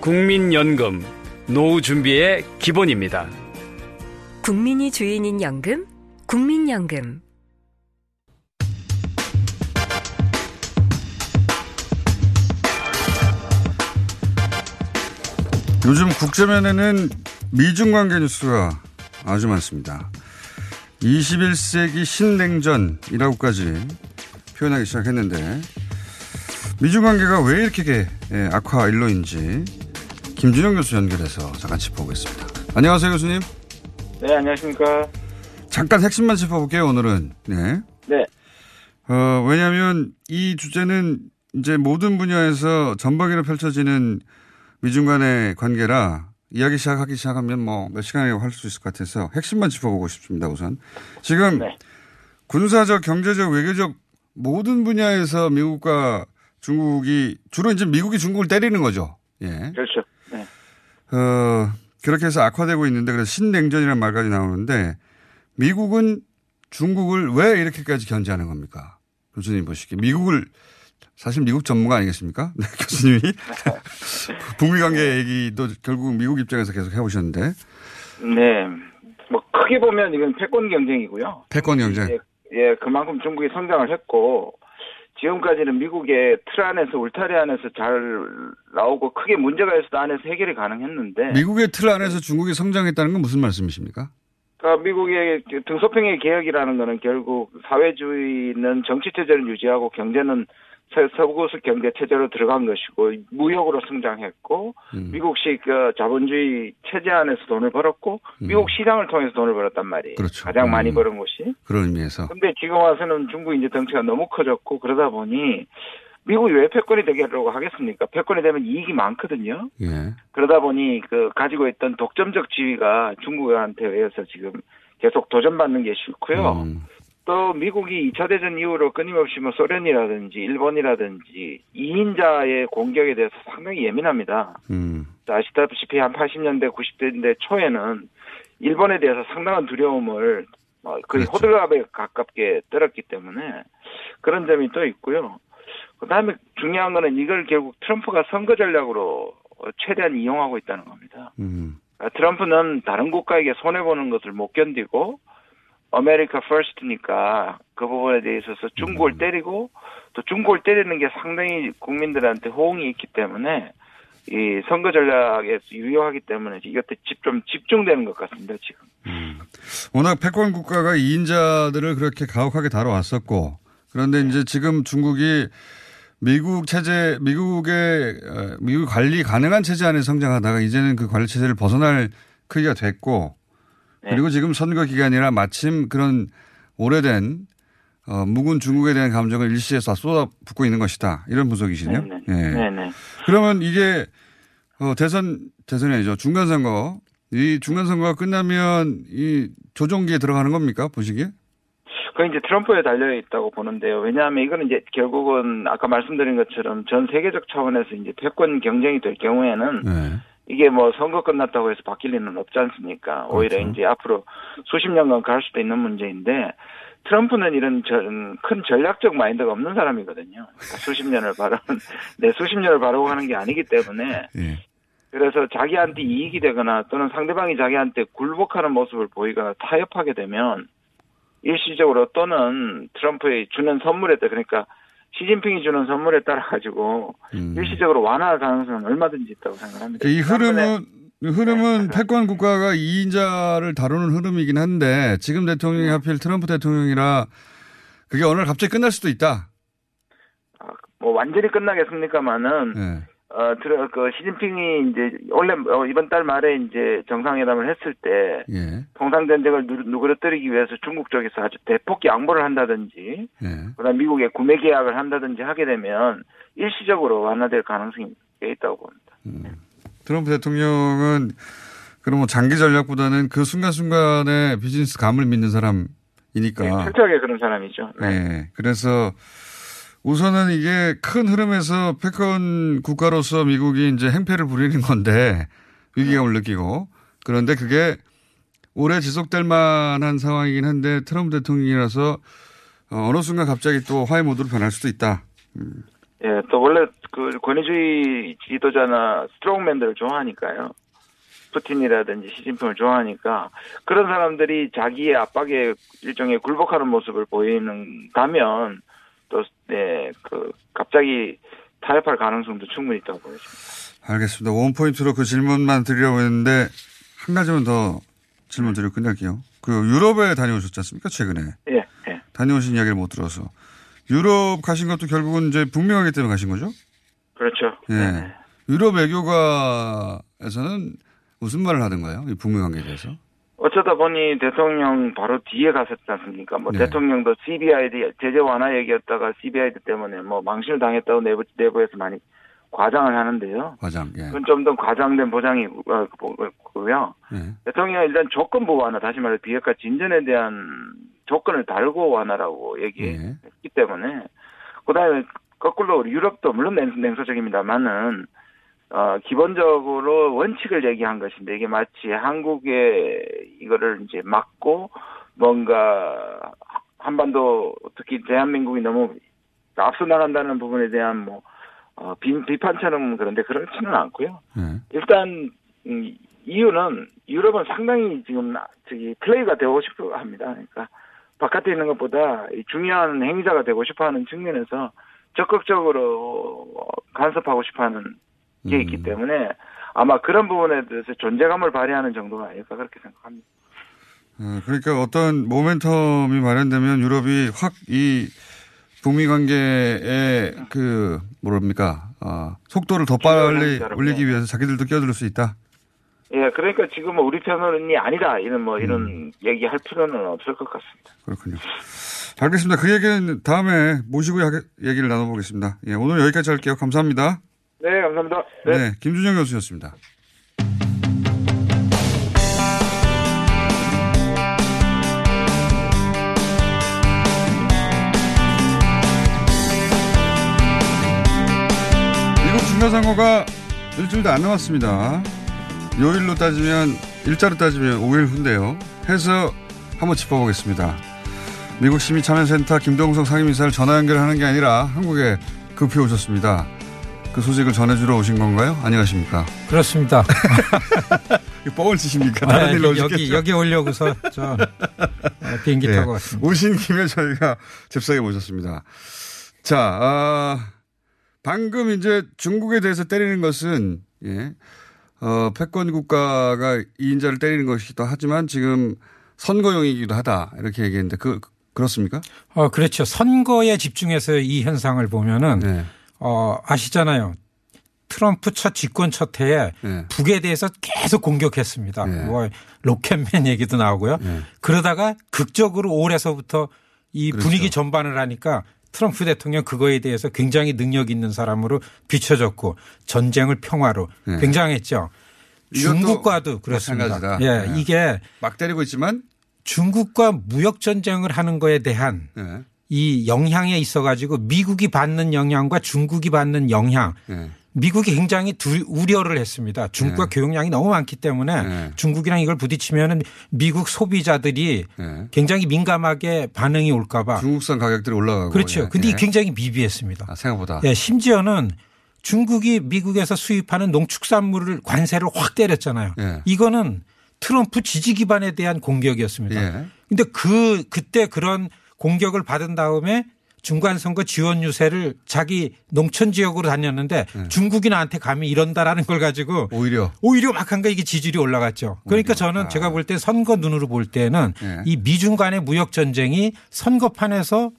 M: 국민연금, 노후 준비의 기본입니다.
C: 국민이 주인인 연금, 국민연금.
E: 요즘 국제면에는 미중 관계 뉴스가 아주 많습니다. 21세기 신냉전이라고까지 표현하기 시작했는데 미중 관계가 왜 이렇게 예, 악화 일로인지 김준영 교수 연결해서 잠깐 짚어보겠습니다. 안녕하세요 교수님.
N: 네 안녕하십니까.
E: 잠깐 핵심만 짚어볼게요 오늘은. 네.
N: 네.
E: 어, 왜냐하면 이 주제는 이제 모든 분야에서 전방위로 펼쳐지는 미중 간의 관계라 이야기 시작하기 시작하면 뭐 몇 시간이라고 할 수 있을 것 같아서 핵심만 짚어보고 싶습니다, 우선. 지금 네. 군사적, 경제적, 외교적 모든 분야에서 미국과 중국이 주로 이제 미국이 중국을 때리는 거죠. 예.
N: 그렇죠. 네.
E: 어, 그렇게 해서 악화되고 있는데 그래서 신냉전이라는 말까지 나오는데 미국은 중국을 왜 이렇게까지 견제하는 겁니까? 교수님 보시기에 미국을 사실 미국 전문가 아니겠습니까? 네, 교수님이. 북미 관계 얘기도 결국 미국 입장에서 계속 해오셨는데.
N: 네. 뭐, 크게 보면 이건 패권 경쟁이고요.
E: 패권 경쟁.
N: 예, 예, 그만큼 중국이 성장을 했고, 지금까지는 미국의 틀 안에서 울타리 안에서 잘 나오고 크게 문제가 있어도 안에서 해결이 가능했는데.
E: 미국의 틀 안에서 중국이 성장했다는 건 무슨 말씀이십니까?
N: 그러니까 미국의 등소평의 개혁이라는 거는 결국 사회주의는 정치 체제를 유지하고 경제는 서구식 경제 체제로 들어간 것이고 무역으로 성장했고 음. 미국식 그 자본주의 체제 안에서 돈을 벌었고 음. 미국 시장을 통해서 돈을 벌었단 말이에요.
E: 그렇죠.
N: 가장
E: 음.
N: 많이 버는 곳이.
E: 그런 의미에서.
N: 근데 지금 와서는 중국 이제 덩치가 너무 커졌고 그러다 보니 미국이 왜 패권이 되려고 하겠습니까? 패권이 되면 이익이 많거든요.
E: 예.
N: 그러다 보니 그 가지고 있던 독점적 지위가 중국한테 의해서 지금 계속 도전받는 게 싫고요.
E: 음.
N: 또 미국이 2차 대전 이후로 끊임없이 뭐 소련이라든지 일본이라든지 2인자의 공격에 대해서 상당히 예민합니다.
E: 음.
N: 아시다시피 한 80년대, 90년대 초에는 일본에 대해서 상당한 두려움을 뭐 거의 그렇죠. 호들갑에 가깝게 떨었기 때문에 그런 점이 또 있고요. 그 다음에 중요한 거는 이걸 결국 트럼프가 선거 전략으로 최대한 이용하고 있다는 겁니다.
E: 음.
N: 트럼프는 다른 국가에게 손해보는 것을 못 견디고 America First니까 그 부분에 대해서 중국을 음. 때리고 또 중국을 때리는 게 상당히 국민들한테 호응이 있기 때문에 이 선거 전략에서 유효하기 때문에 이것도 좀 집중되는 것 같습니다 지금.
E: 음. 워낙 패권 국가가 2인자들을 그렇게 가혹하게 다뤄왔었고 그런데 이제 지금 중국이 미국 체제, 미국의 어, 미국 관리 가능한 체제 안에 성장하다가 이제는 그 관리 체제를 벗어날 크기가 됐고 네. 그리고 지금 선거 기간이라 마침 그런 오래된 어, 묵은 중국에 대한 감정을 일시에 서 쏟아붓고 있는 것이다. 이런 분석이시네요.
N: 네네. 네. 네. 네.
E: 그러면 이게 어, 대선 대선이 아니죠. 중간 선거. 이 중간 선거가 끝나면 이 조종기에 들어가는 겁니까? 보시기에?
N: 그 이제 트럼프에 달려 있다고 보는데요. 왜냐하면 이거는 이제 결국은 아까 말씀드린 것처럼 전 세계적 차원에서 이제 패권 경쟁이 될 경우에는
E: 네.
N: 이게 뭐 선거 끝났다고 해서 바뀔 리는 없지 않습니까? 그렇죠. 오히려 이제 앞으로 수십 년간 갈 수도 있는 문제인데 트럼프는 이런 전, 큰 전략적 마인드가 없는 사람이거든요. 그러니까 수십 년을 바라, 네, 수십 년을 바라고 하는 게 아니기 때문에.
E: 예.
N: 그래서 자기한테 이익이 되거나 또는 상대방이 자기한테 굴복하는 모습을 보이거나 타협하게 되면 일시적으로 또는 트럼프의 주는 선물에 따라 그러니까 시진핑이 주는 선물에 따라 가지고 음. 일시적으로 완화할 가능성은 얼마든지 있다고 생각합니다.
E: 이 흐름은 흐름은 패권 국가가 2인자를 다루는 흐름이긴 한데 지금 대통령이
N: 네.
E: 하필 트럼프 대통령이라 그게 날 갑자기 끝날 수도 있다.
N: 뭐 완전히 끝나겠습니까마는
E: 네.
N: 어, 들어, 그, 시진핑이 이제, 원래, 어, 이번 달 말에 이제 정상회담을 했을 때,
E: 예.
N: 통상전쟁을 누, 누그러뜨리기 위해서 중국 쪽에서 아주 대폭 양보를 한다든지,
E: 예.
N: 그 다음 미국에 구매 계약을 한다든지 하게 되면, 일시적으로 완화될 가능성이 꽤 있다고 봅니다.
E: 트럼프 대통령은 그럼 뭐 장기 전략보다는 그 순간순간에 비즈니스 감을 믿는 사람이니까.
N: 네, 철저하게 그런 사람이죠. 네.
E: 네. 그래서 우선은 이게 큰 흐름에서 패권 국가로서 미국이 이제 행패를 부리는 건데 위기감을 느끼고 그런데 그게 오래 지속될 만한 상황이긴 한데 트럼프 대통령이라서 어, 어느 순간 갑자기 또 화해 모드로 변할 수도 있다.
N: 예, 또 원래 그 권위주의 지도자나 스트롱맨들을 좋아하니까요. 푸틴이라든지 시진핑을 좋아하니까 그런 사람들이 자기의 압박에 일종의 굴복하는 모습을 보이는다면 또, 네, 그, 갑자기 타협할 가능성도 충분히 있다고 보여집니다.
E: 알겠습니다. 원포인트로 그 질문만 드리려고 했는데 한 가지만 더 질문 드리고 끝낼게요. 그 유럽에 다녀오셨지 않습니까? 최근에.
N: 예, 예.
E: 다녀오신 이야기를 못 들어서. 유럽 가신 것도 결국은 이제 북미 관계 때문에 가신 거죠?
N: 그렇죠.
E: 예. 유럽 외교가에서는 무슨 말을 하던가요? 이 북미 관계에 대해서?
N: 어쩌다 보니 대통령 바로 뒤에 갔었지 않습니까? 뭐
E: 네.
N: 대통령도 CBI 제재 완화 얘기였다가 CBI 때문에 뭐 망신을 당했다고 내부 내부에서 많이 과장을 하는데요.
E: 과장. 예.
N: 그건 좀 더 과장된 보장이고요.
E: 예.
N: 대통령이 일단 조건부 완화, 다시 말해 비핵화 진전에 대한 조건을 달고 완화라고 얘기했기 때문에 그다음에 거꾸로 유럽도 물론 냉, 냉소적입니다만은 어, 기본적으로 원칙을 얘기한 것인데 이게 마치 한국의 이거를 이제 막고 뭔가 한반도 특히 대한민국이 너무 앞서 나간다는 부분에 대한 뭐 어, 비, 비판처럼 그런데 그렇지는 않고요.
E: 예.
N: 일단 음, 이유는 유럽은 상당히 지금 나- 저기 플레이가 되고 싶어 합니다. 그러니까 바깥에 있는 것보다 이 중요한 행위자가 되고 싶어 하는 측면에서 적극적으로 간섭하고 싶어 하는 게
E: 음.
N: 있기 때문에 아마 그런 부분에 대해서 존재감을 발휘하는 정도가 아닐까 그렇게 생각합니다.
E: 어, 그러니까 어떤 모멘텀이 마련되면 유럽이 확 이 북미 관계의 그 뭐랍니까 어, 속도를 더 빨리 올리기 위해서 자기들도 끼어들 수 있다.
N: 예, 그러니까 지금은 우리 편이 아니다 이런 뭐 이런 얘기할 필요는 없을 것 같습니다.
E: 그렇군요. 알겠습니다. 그 얘기는 다음에 모시고 야- 얘기를 나눠보겠습니다. 예, 오늘 여기까지 할게요. 감사합니다.
N: 네, 감사합니다.
E: 네, 김준영 교수였습니다. 미국 중간선거가 일주일도 안 남았습니다. 요일로 따지면 일자로 따지면 5일 후인데요. 해서 한번 짚어보겠습니다. 미국 시민참여센터 김동석 상임이사를 전화 연결하는 게 아니라 한국에 급히 오셨습니다. 그 소식을 전해주러 오신 건가요? 안녕하십니까?
O: 그렇습니다.
E: 뻥을 치십니까? 다른
O: 아,
E: 일로
O: 여기
E: 오셨겠죠?
O: 여기 오려고서 저 어, 비행기
E: 네.
O: 타고 왔습니다.
E: 오신 김에 저희가 잽싸게 모셨습니다. 자, 아, 방금 이제 중국에 대해서 때리는 것은, 예, 어, 패권 국가가 이인자를 때리는 것이기도 하지만 지금 선거용이기도 하다. 이렇게 얘기했는데, 그, 그렇습니까?
O: 어 그렇죠. 선거에 집중해서 이 현상을 보면은
E: 네.
O: 어 아시잖아요. 트럼프 첫 집권 첫 해에
E: 네.
O: 북에 대해서 계속 공격했습니다. 뭐 로켓맨 얘기도 나오고요. 그러다가 극적으로 올해서부터 이
E: 그렇죠.
O: 분위기 전반을 하니까 트럼프 대통령 그거에 대해서 굉장히 능력 있는 사람으로 비춰졌고 전쟁을 평화로
E: 네.
O: 굉장했죠. 중국과도 그렇습니다.
E: 마찬가지다.
O: 예,
E: 네.
O: 이게
E: 막 때리고 있지만
O: 중국과 무역 전쟁을 하는 거에 대한
E: 네.
O: 이 영향에 있어 가지고 미국이 받는 영향과 중국이 받는 영향
E: 네.
O: 미국이 굉장히 두, 우려를 했습니다. 중국과 교역량이 너무 많기 때문에 중국이랑 이걸 부딪히면 미국 소비자들이
E: 네.
O: 굉장히 민감하게 반응이 올까봐.
E: 중국산 가격들이 올라가고.
O: 그렇죠.
E: 예.
O: 근데
E: 예.
O: 굉장히 미비했습니다.
E: 아, 생각보다.
O: 예, 심지어는 중국이 미국에서 수입하는 농축산물을 관세를 확 때렸잖아요.
E: 예.
O: 이거는 트럼프 지지 기반에 대한 공격이었습니다.
E: 예.
O: 근데 그 그때 그런 공격을 받은 다음에 중간 선거 지원 유세를 자기 농촌 지역으로 다녔는데 네. 중국이 나한테 감히 이런다라는 걸 가지고
E: 오히려
O: 오히려 막 한 거 이게 지지율이 올라갔죠. 그러니까 저는 아. 제가 볼 때 선거 눈으로 볼 때는 네. 이 미중 간의 무역 전쟁이 선거판에서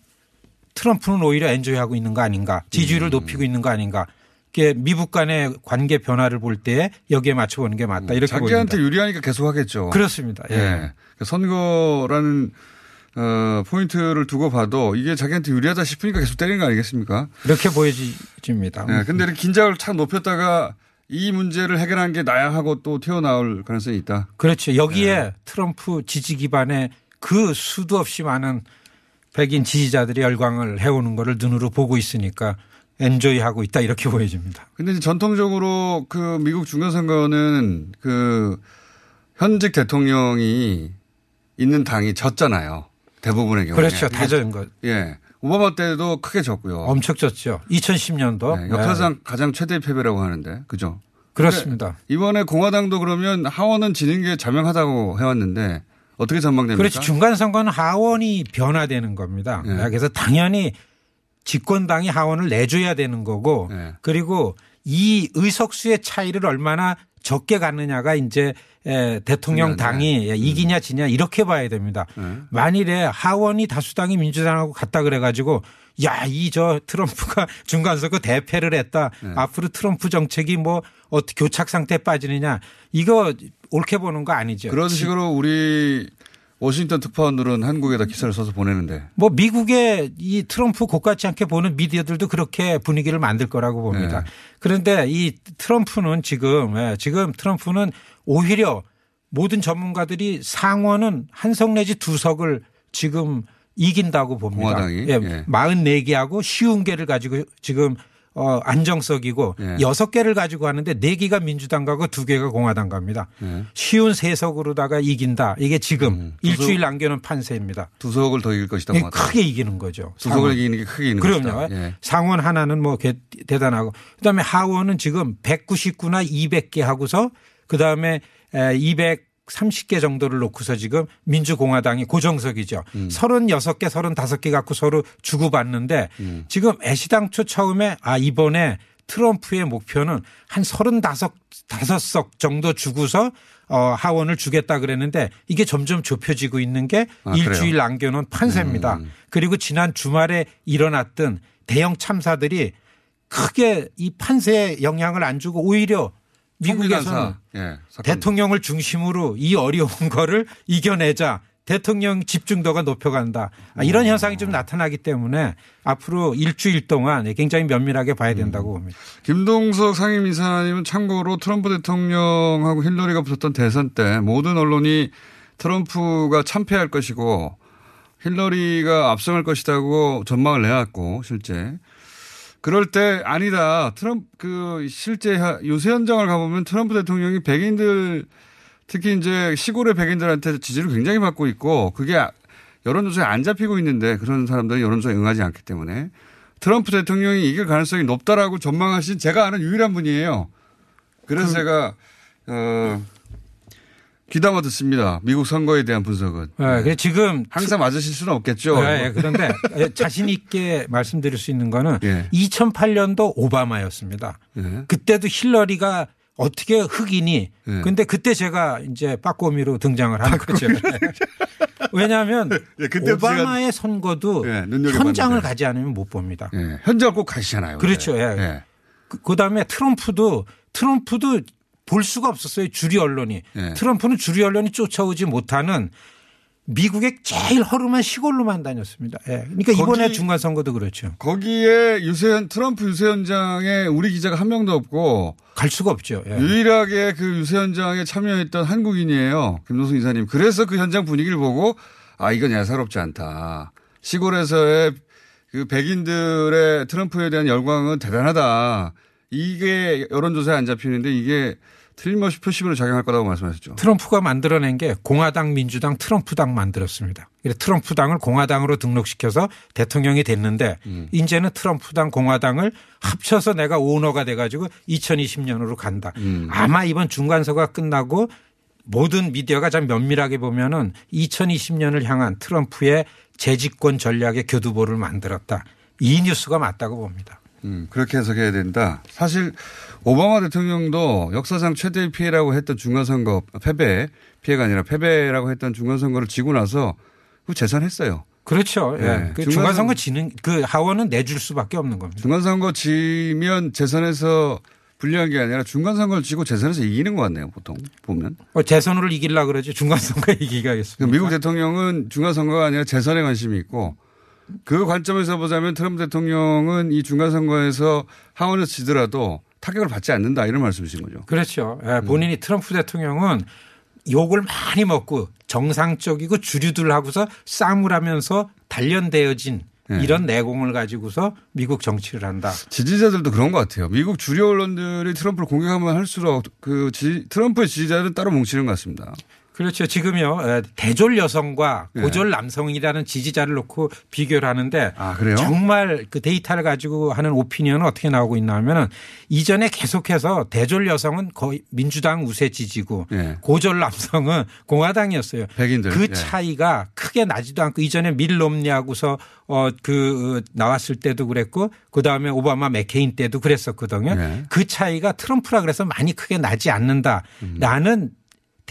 O: 트럼프는 오히려 엔조이하고 있는 거 아닌가 지지율을 음. 높이고 있는 거 아닌가 이게 미국 간의 관계 변화를 볼 때 여기에 맞춰보는 게 맞다 이렇게
E: 자기한테
O: 보입니다.
E: 유리하니까 계속 하겠죠.
O: 그렇습니다. 예. 예.
E: 선거라는 어, 포인트를 두고 봐도 이게 자기한테 유리하다 싶으니까 계속 때리는 거 아니겠습니까?
O: 그렇게 보여집니다.
E: 네, 근데 이렇게 긴장을 착 높였다가 이 문제를 해결한 게 나야 하고 또 튀어나올 가능성이 있다.
O: 그렇죠. 여기에 네. 트럼프 지지 기반의 그 수도 없이 많은 백인 지지자들이 열광을 해오는 거를 눈으로 보고 있으니까 엔조이하고 있다 이렇게 보여집니다.
E: 근데 전통적으로 그 미국 중간선거는 그 현직 대통령이 있는 당이 졌잖아요. 대부분의 경우에.
O: 그렇죠. 다전 것.
E: 예. 오바마 때도 크게 졌고요.
O: 엄청 졌죠. 2010년도.
E: 네, 역사상 네. 가장 최대 패배라고 하는데. 그죠?
O: 그렇습니다.
E: 이번에 공화당도 그러면 하원은 지는 게 자명하다고 해왔는데 어떻게 전망됩니까?
O: 그렇지. 중간 선거는 하원이 변화되는 겁니다. 네. 그래서 당연히 집권당이 하원을 내줘야 되는 거고 네. 그리고 이 의석수의 차이를 얼마나 적게 갖느냐가 이제 대통령 당이 네. 이기냐 지냐 이렇게 봐야 됩니다. 네. 만일에 하원이 다수당이 민주당하고 같다 그래가지고 야, 이 저 트럼프가 중간 선거 대패를 했다. 네. 앞으로 트럼프 정책이 뭐 어떻게 교착 상태에 빠지느냐. 이거 옳게 보는 거 아니죠.
E: 그런 식으로 우리 워싱턴 특파원들은 한국에다 기사를 써서 보내는데.
O: 뭐 미국의 이 트럼프 곧같지 않게 보는 미디어들도 그렇게 분위기를 만들 거라고 봅니다. 네. 그런데 이 트럼프는 지금 예, 지금 트럼프는 오히려 모든 전문가들이 상원은 한 석 내지 두 석을 지금 이긴다고 봅니다.
E: 공화당이
O: 예, 예. 44개하고 쉬운 개를 가지고 지금 어, 안정석이고 예. 여섯 예. 개를 가지고 하는데 네 개가 민주당 가고 두 개가 공화당 갑니다. 예. 쉬운 세석으로다가 이긴다. 이게 지금 음, 일주일 남겨놓은 판세입니다.
E: 두 석을 더 이길 것이다.
O: 예, 크게 이기는 거죠.
E: 두 석을 이기는 게 크게 이기는
O: 그럼요. 것이다. 예. 상원 하나는 뭐 대단하고 그다음에 하원은 지금 199나 200개 하고서 그다음에 200 30개 정도를 놓고서 지금 민주공화당이 고정석이죠. 음. 36개, 35개 갖고 서로 주고받는데 음. 지금 애시당초 처음에 아, 이번에 트럼프의 목표는 한 35, 5석 정도 주고서 어, 하원을 주겠다 그랬는데 이게 점점 좁혀지고 있는 게 아, 일주일 그래요? 남겨놓은 판세입니다. 음. 그리고 지난 주말에 일어났던 대형 참사들이 크게 이 판세에 영향을 안 주고 오히려 미국에서는 예, 대통령을 중심으로 이 어려운 거를 이겨내자 대통령 집중도가 높여간다. 아, 이런 현상이 좀 나타나기 때문에 앞으로 일주일 동안 굉장히 면밀하게 봐야 된다고 음. 봅니다.
E: 김동석 상임이사님은 참고로 트럼프 대통령하고 힐러리가 붙었던 대선 때 모든 언론이 트럼프가 참패할 것이고 힐러리가 압승할 것이라고 전망을 내왔고 실제 그럴 때 아니다. 트럼프 그 실제 요새 현장을 가보면 트럼프 대통령이 백인들 특히 이제 시골의 백인들한테 지지를 굉장히 받고 있고 그게 여론조사에 안 잡히고 있는데 그런 사람들은 여론조사에 응하지 않기 때문에 트럼프 대통령이 이길 가능성이 높다라고 전망하신 제가 아는 유일한 분이에요. 그래서 그, 제가 어 귀담아 듣습니다. 미국 선거에 대한 분석은.
O: 네, 그 지금
E: 항상 맞으실 수는 없겠죠.
O: 네, 그런데 자신 있게 말씀드릴 수 있는 거는 예. 2008년도 오바마였습니다. 예. 그때도 힐러리가 어떻게 흑인이 예. 근데 그때 제가 이제 빠꼬미로 등장을 한 거죠. 왜냐하면 예, 오바마의 선거도 예, 현장을 가지 않으면 못 봅니다.
E: 예, 현장을 꼭 가시잖아요.
O: 그렇죠. 예. 그, 그다음에 트럼프도 트럼프도 볼 수가 없었어요. 주류 언론이. 네. 트럼프는 주류 언론이 쫓아오지 못하는 미국의 제일 허름한 시골로만 다녔습니다. 예. 그러니까 이번에 중간 선거도 그렇죠.
E: 거기에 유세현 트럼프 유세현장에 우리 기자가 한 명도 없고
O: 갈 수가 없죠.
E: 예. 유일하게 그 유세현장에 참여했던 한국인이에요. 김동수 이사님. 그래서 그 현장 분위기를 보고 아 이건 예사롭지 않다. 시골에서의 그 백인들의 트럼프에 대한 열광은 대단하다. 이게 여론조사에 안 잡히는데 이게 틀림없이 표심으로 작용할 거라고 말씀하셨죠.
O: 트럼프가 만들어낸 게 공화당, 민주당, 트럼프당 만들었습니다. 트럼프당을 공화당으로 등록시켜서 대통령이 됐는데 음. 이제는 트럼프당, 공화당을 합쳐서 내가 오너가 돼가지고 2020년으로 간다. 음. 아마 이번 중간서가 끝나고 모든 미디어가 참 면밀하게 보면은 2020년을 향한 트럼프의 재집권 전략의 교두보를 만들었다. 이 뉴스가 맞다고 봅니다.
E: 음, 그렇게 해석해야 된다. 사실 오바마 대통령도 역사상 최대의 피해라고 했던 중간선거 패배 피해가 아니라 패배라고 했던 중간선거를 지고 나서 그 재산했어요.
O: 그렇죠. 예. 네. 그 중간선거 지는 그 하원은 내줄 수밖에 없는 겁니다.
E: 중간선거 지면 재선에서 불리한 게 아니라 중간선거를 지고 재선에서 이기는 것 같네요. 보통 보면.
O: 어, 재선으로 이기려 그러지 중간선거 이기가겠습니다.
E: 미국 대통령은 중간선거가 아니라 재선에 관심이 있고 그 관점에서 보자면 트럼프 대통령은 이 중간선거에서 하원에서 지더라도 타격을 받지 않는다 이런 말씀이신 거죠.
O: 그렇죠. 예, 본인이 음. 트럼프 대통령은 욕을 많이 먹고 정상적이고 주류들 하고서 싸움을 하면서 단련되어진 네. 이런 내공을 가지고서 미국 정치를 한다.
E: 지지자들도 그런 것 같아요. 미국 주류 언론들이 트럼프를 공격하면 할수록 그 지, 트럼프의 지지자들은 따로 뭉치는 것 같습니다.
O: 그렇죠. 지금요 대졸 여성과 네. 고졸 네. 남성이라는 지지자를 놓고 비교를 하는데
E: 아,
O: 정말 그 데이터를 가지고 하는 오피니언은 어떻게 나오고 있나 하면은 이전에 계속해서 대졸 여성은 거의 민주당 우세 지지고 네. 고졸 남성은 공화당이었어요.
E: 백인들.
O: 그 예. 차이가 네. 크게 나지도 않고 이전에 밀 롬니하고서 어그 어, 나왔을 때도 그랬고 그 다음에 오바마 맥케인 때도 그랬었거든요. 네. 그 차이가 트럼프라 그래서 많이 크게 나지 않는다라는 음.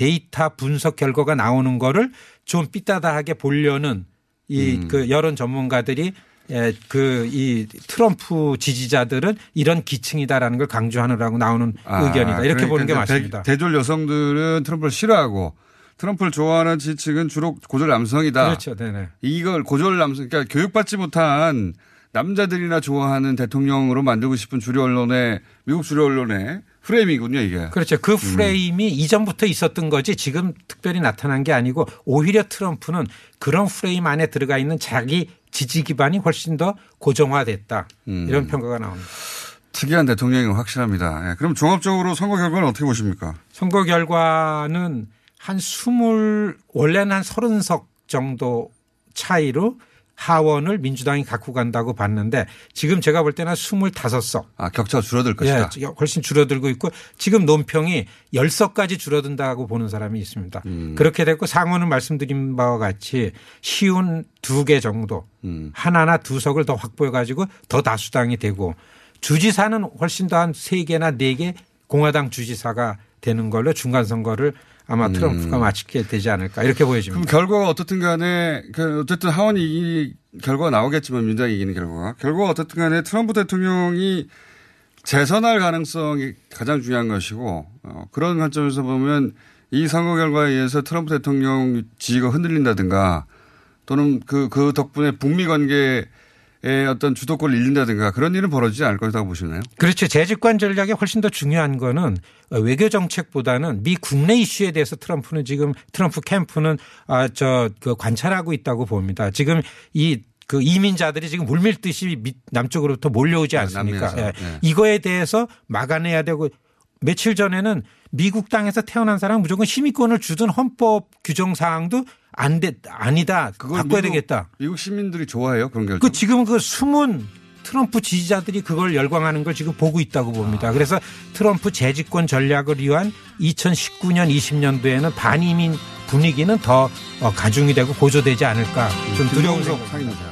O: 데이터 분석 결과가 나오는 거를 좀 삐따다하게 보려는 이그 음. 여론 전문가들이 예, 그 이 트럼프 지지자들은 이런 기층이다라는 걸 강조하느라고 나오는 아, 의견이다. 이렇게 그러니까 보는 게 맞습니다.
E: 대, 졸 여성들은 트럼프를 싫어하고 트럼프를 좋아하는 지층은 주로 고졸 남성이다.
O: 그렇죠. 네네.
E: 이걸 고졸 남성, 그러니까 교육받지 못한 남자들이나 좋아하는 대통령으로 만들고 싶은 주류 언론의 미국 주류 언론의 프레임이군요, 이게.
O: 그렇죠. 그 음. 프레임이 음. 이전부터 있었던 거지 지금 특별히 나타난 게 아니고 오히려 트럼프는 그런 프레임 안에 들어가 있는 자기 지지 기반이 훨씬 더 고정화됐다. 음. 이런 평가가 나옵니다.
E: 특이한 대통령이 확실합니다. 예. 그럼 종합적으로 선거 결과는 어떻게 보십니까?
O: 선거 결과는 한 20, 원래는 한 30석 정도 차이로 하원을 민주당이 갖고 간다고 봤는데 지금 제가 볼 때는 25석.
E: 아, 격차가 줄어들 것이다.
O: 예, 훨씬 줄어들고 있고 지금 논평이 10석까지 줄어든다고 보는 사람이 있습니다. 음. 그렇게 됐고 상원은 말씀드린 바와 같이 쉬운 두 개 정도 음. 하나나 두 석을 더 확보해 가지고 더 다수당이 되고 주지사는 훨씬 더 한 세 개나 네 개 공화당 주지사가 되는 걸로 중간 선거를 아마 음. 트럼프가 음. 마치게 되지 않을까 이렇게 보여집니다.
E: 그럼 결과가 어떻든 간에 그 어쨌든 하원이 이 결과가 나오겠지만 민주당이 이기는 결과가 결과가 어떻든 간에 트럼프 대통령이 재선할 가능성이 가장 중요한 것이고 어, 그런 관점에서 보면 이 선거 결과에 의해서 트럼프 대통령 지위가 흔들린다든가 또는 그, 그 덕분에 북미 관계 어떤 주도권을 잃는다든가 그런 일은 벌어지지 않을 거라고 보시나요?
O: 그렇죠. 재집권 전략이 훨씬 더 중요한 거는 외교 정책보다는 미 국내 이슈에 대해서 트럼프는 지금 트럼프 캠프는 아, 저, 그 관찰하고 있다고 봅니다. 지금 이그 이민자들이 지금 물밀듯이 남쪽으로부터 몰려오지 네, 않습니까? 네, 네. 이거에 대해서 막아내야 되고 며칠 전에는 미국 땅에서 태어난 사람 무조건 시민권을 주던 헌법 규정 사항도 안 돼, 아니다. 바꿔야 미국, 되겠다.
E: 미국 시민들이 좋아해요 그런 결정.
O: 그 지금 그 숨은 트럼프 지지자들이 그걸 열광하는 걸 지금 보고 있다고 봅니다. 아. 그래서 트럼프 재집권 전략을 위한 2019년 20년도에는 반이민 분위기는 더 어, 가중이 되고 고조되지 않을까 좀 두려운 생각입니다.